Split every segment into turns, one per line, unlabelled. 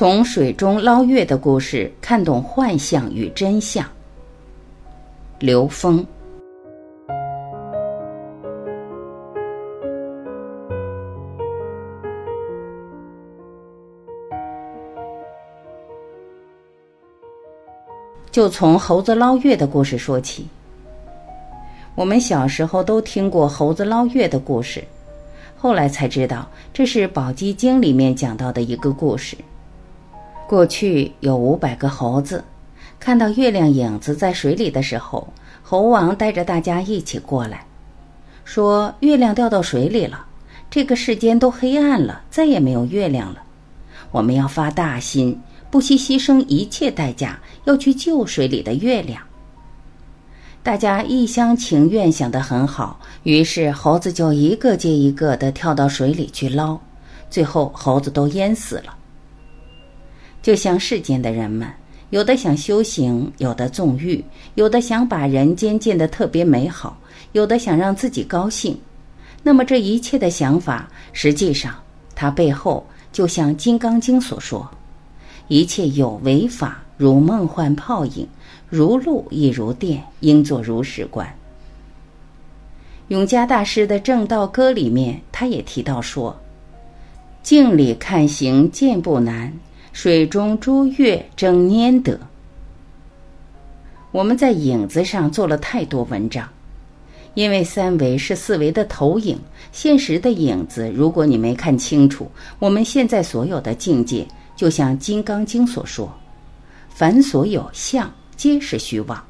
从水中捞月的故事看懂幻象与真相。刘峰。就从猴子捞月的故事说起。我们小时候都听过猴子捞月的故事，后来才知道这是《宝鸡经》里面讲到的一个故事。过去有五百个猴子，看到月亮影子在水里的时候，猴王带着大家一起过来，说：“月亮掉到水里了，这个世间都黑暗了，再也没有月亮了。我们要发大心，不惜牺牲一切代价，要去救水里的月亮。”大家一厢情愿，想得很好，于是猴子就一个接一个的跳到水里去捞，最后猴子都淹死了。就像世间的人们，有的想修行，有的纵欲，有的想把人间建得特别美好，有的想让自己高兴。那么这一切的想法，实际上它背后就像《金刚经》所说：“一切有为法，如梦幻泡影。”如露亦如电，应作如是观。永嘉大师的《正道歌》里面，他也提到说：“镜里看形见不难，水中诸月争拈得。”我们在影子上做了太多文章，因为三维是四维的投影，现实的影子，如果你没看清楚，我们现在所有的境界，就像《金刚经》所说：“凡所有相。”皆是虚妄，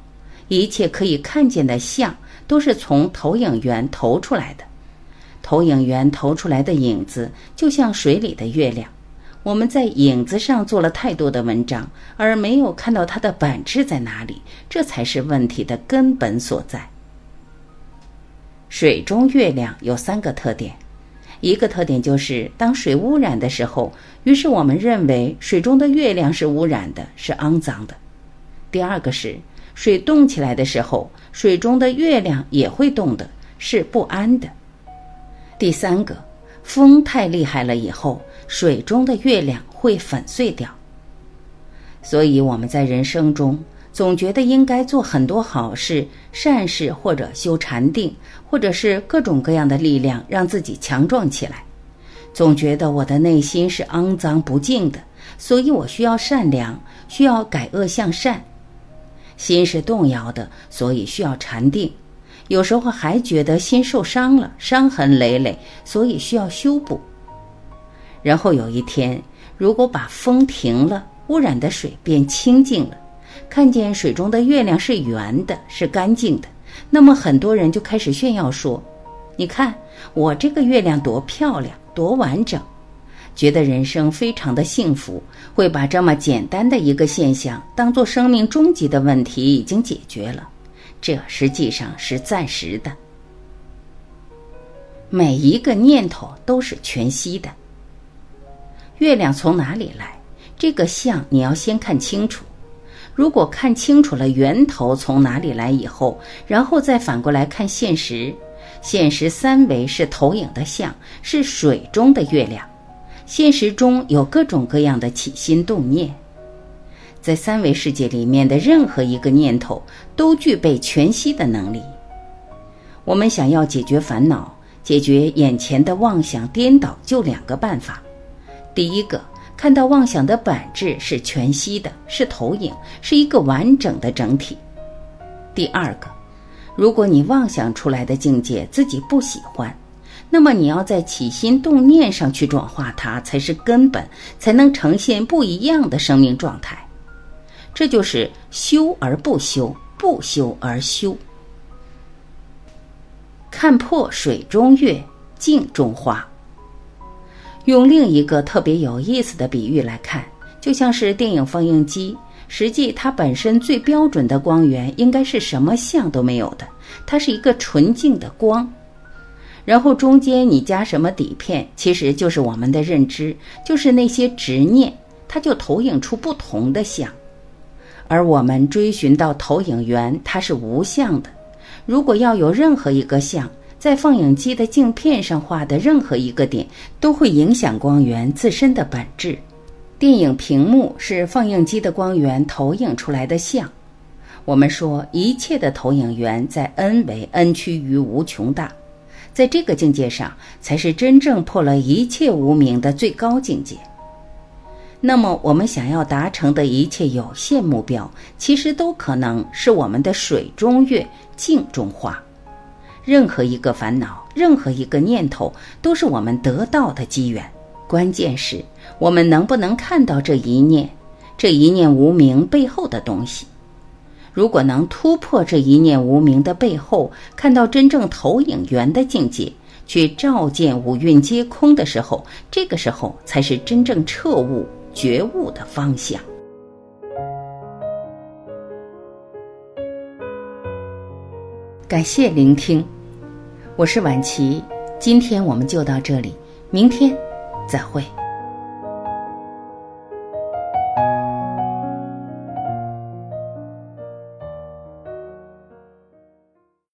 一切可以看见的相都是从投影源投出来的。投影源投出来的影子就像水里的月亮。我们在影子上做了太多的文章，而没有看到它的本质在哪里，这才是问题的根本所在。水中月亮有三个特点，一个特点就是当水污染的时候，于是我们认为水中的月亮是污染的，是肮脏的。第二个是水动起来的时候，水中的月亮也会动的，是不安的。第三个，风太厉害了以后，水中的月亮会粉碎掉。所以我们在人生中总觉得应该做很多好事、善事，或者修禅定，或者是各种各样的力量让自己强壮起来。总觉得我的内心是肮脏不净的，所以我需要善良，需要改恶向善。心是动摇的，所以需要禅定。有时候还觉得心受伤了，伤痕累累，所以需要修补。然后有一天，如果把风停了，污染的水变清净了，看见水中的月亮是圆的，是干净的，那么很多人就开始炫耀说：“你看我这个月亮多漂亮，多完整。”觉得人生非常的幸福，会把这么简单的一个现象当做生命终极的问题已经解决了，这实际上是暂时的。每一个念头都是全息的。月亮从哪里来？这个相你要先看清楚。如果看清楚了源头从哪里来以后，然后再反过来看现实，现实三维是投影的像，是水中的月亮。现实中有各种各样的起心动念，在三维世界里面的任何一个念头都具备全息的能力。我们想要解决烦恼、解决眼前的妄想颠倒，就两个办法：第一个，看到妄想的本质是全息的，是投影，是一个完整的整体；第二个，如果你妄想出来的境界自己不喜欢。那么你要在起心动念上去转化它，才是根本，才能呈现不一样的生命状态。这就是修而不修，不修而修。看破水中月，镜中花。用另一个特别有意思的比喻来看，就像是电影放映机，实际它本身最标准的光源应该是什么像都没有的，它是一个纯净的光。然后中间你加什么底片，其实就是我们的认知，就是那些执念，它就投影出不同的像。而我们追寻到投影源，它是无相的。如果要有任何一个像，在放映机的镜片上画的任何一个点，都会影响光源自身的本质。电影屏幕是放映机的光源投影出来的像。我们说，一切的投影源在 n 为 n 趋于无穷大，在这个境界上，才是真正破了一切无明的最高境界。那么，我们想要达成的一切有限目标，其实都可能是我们的水中月、镜中花。任何一个烦恼，任何一个念头，都是我们得到的机缘。关键是，我们能不能看到这一念，这一念无名背后的东西？如果能突破这一念无名的背后，看到真正投影源的境界，去照见五蕴皆空的时候，这个时候才是真正彻悟觉悟的方向。感谢聆听，我是晚琪，今天我们就到这里，明天再会。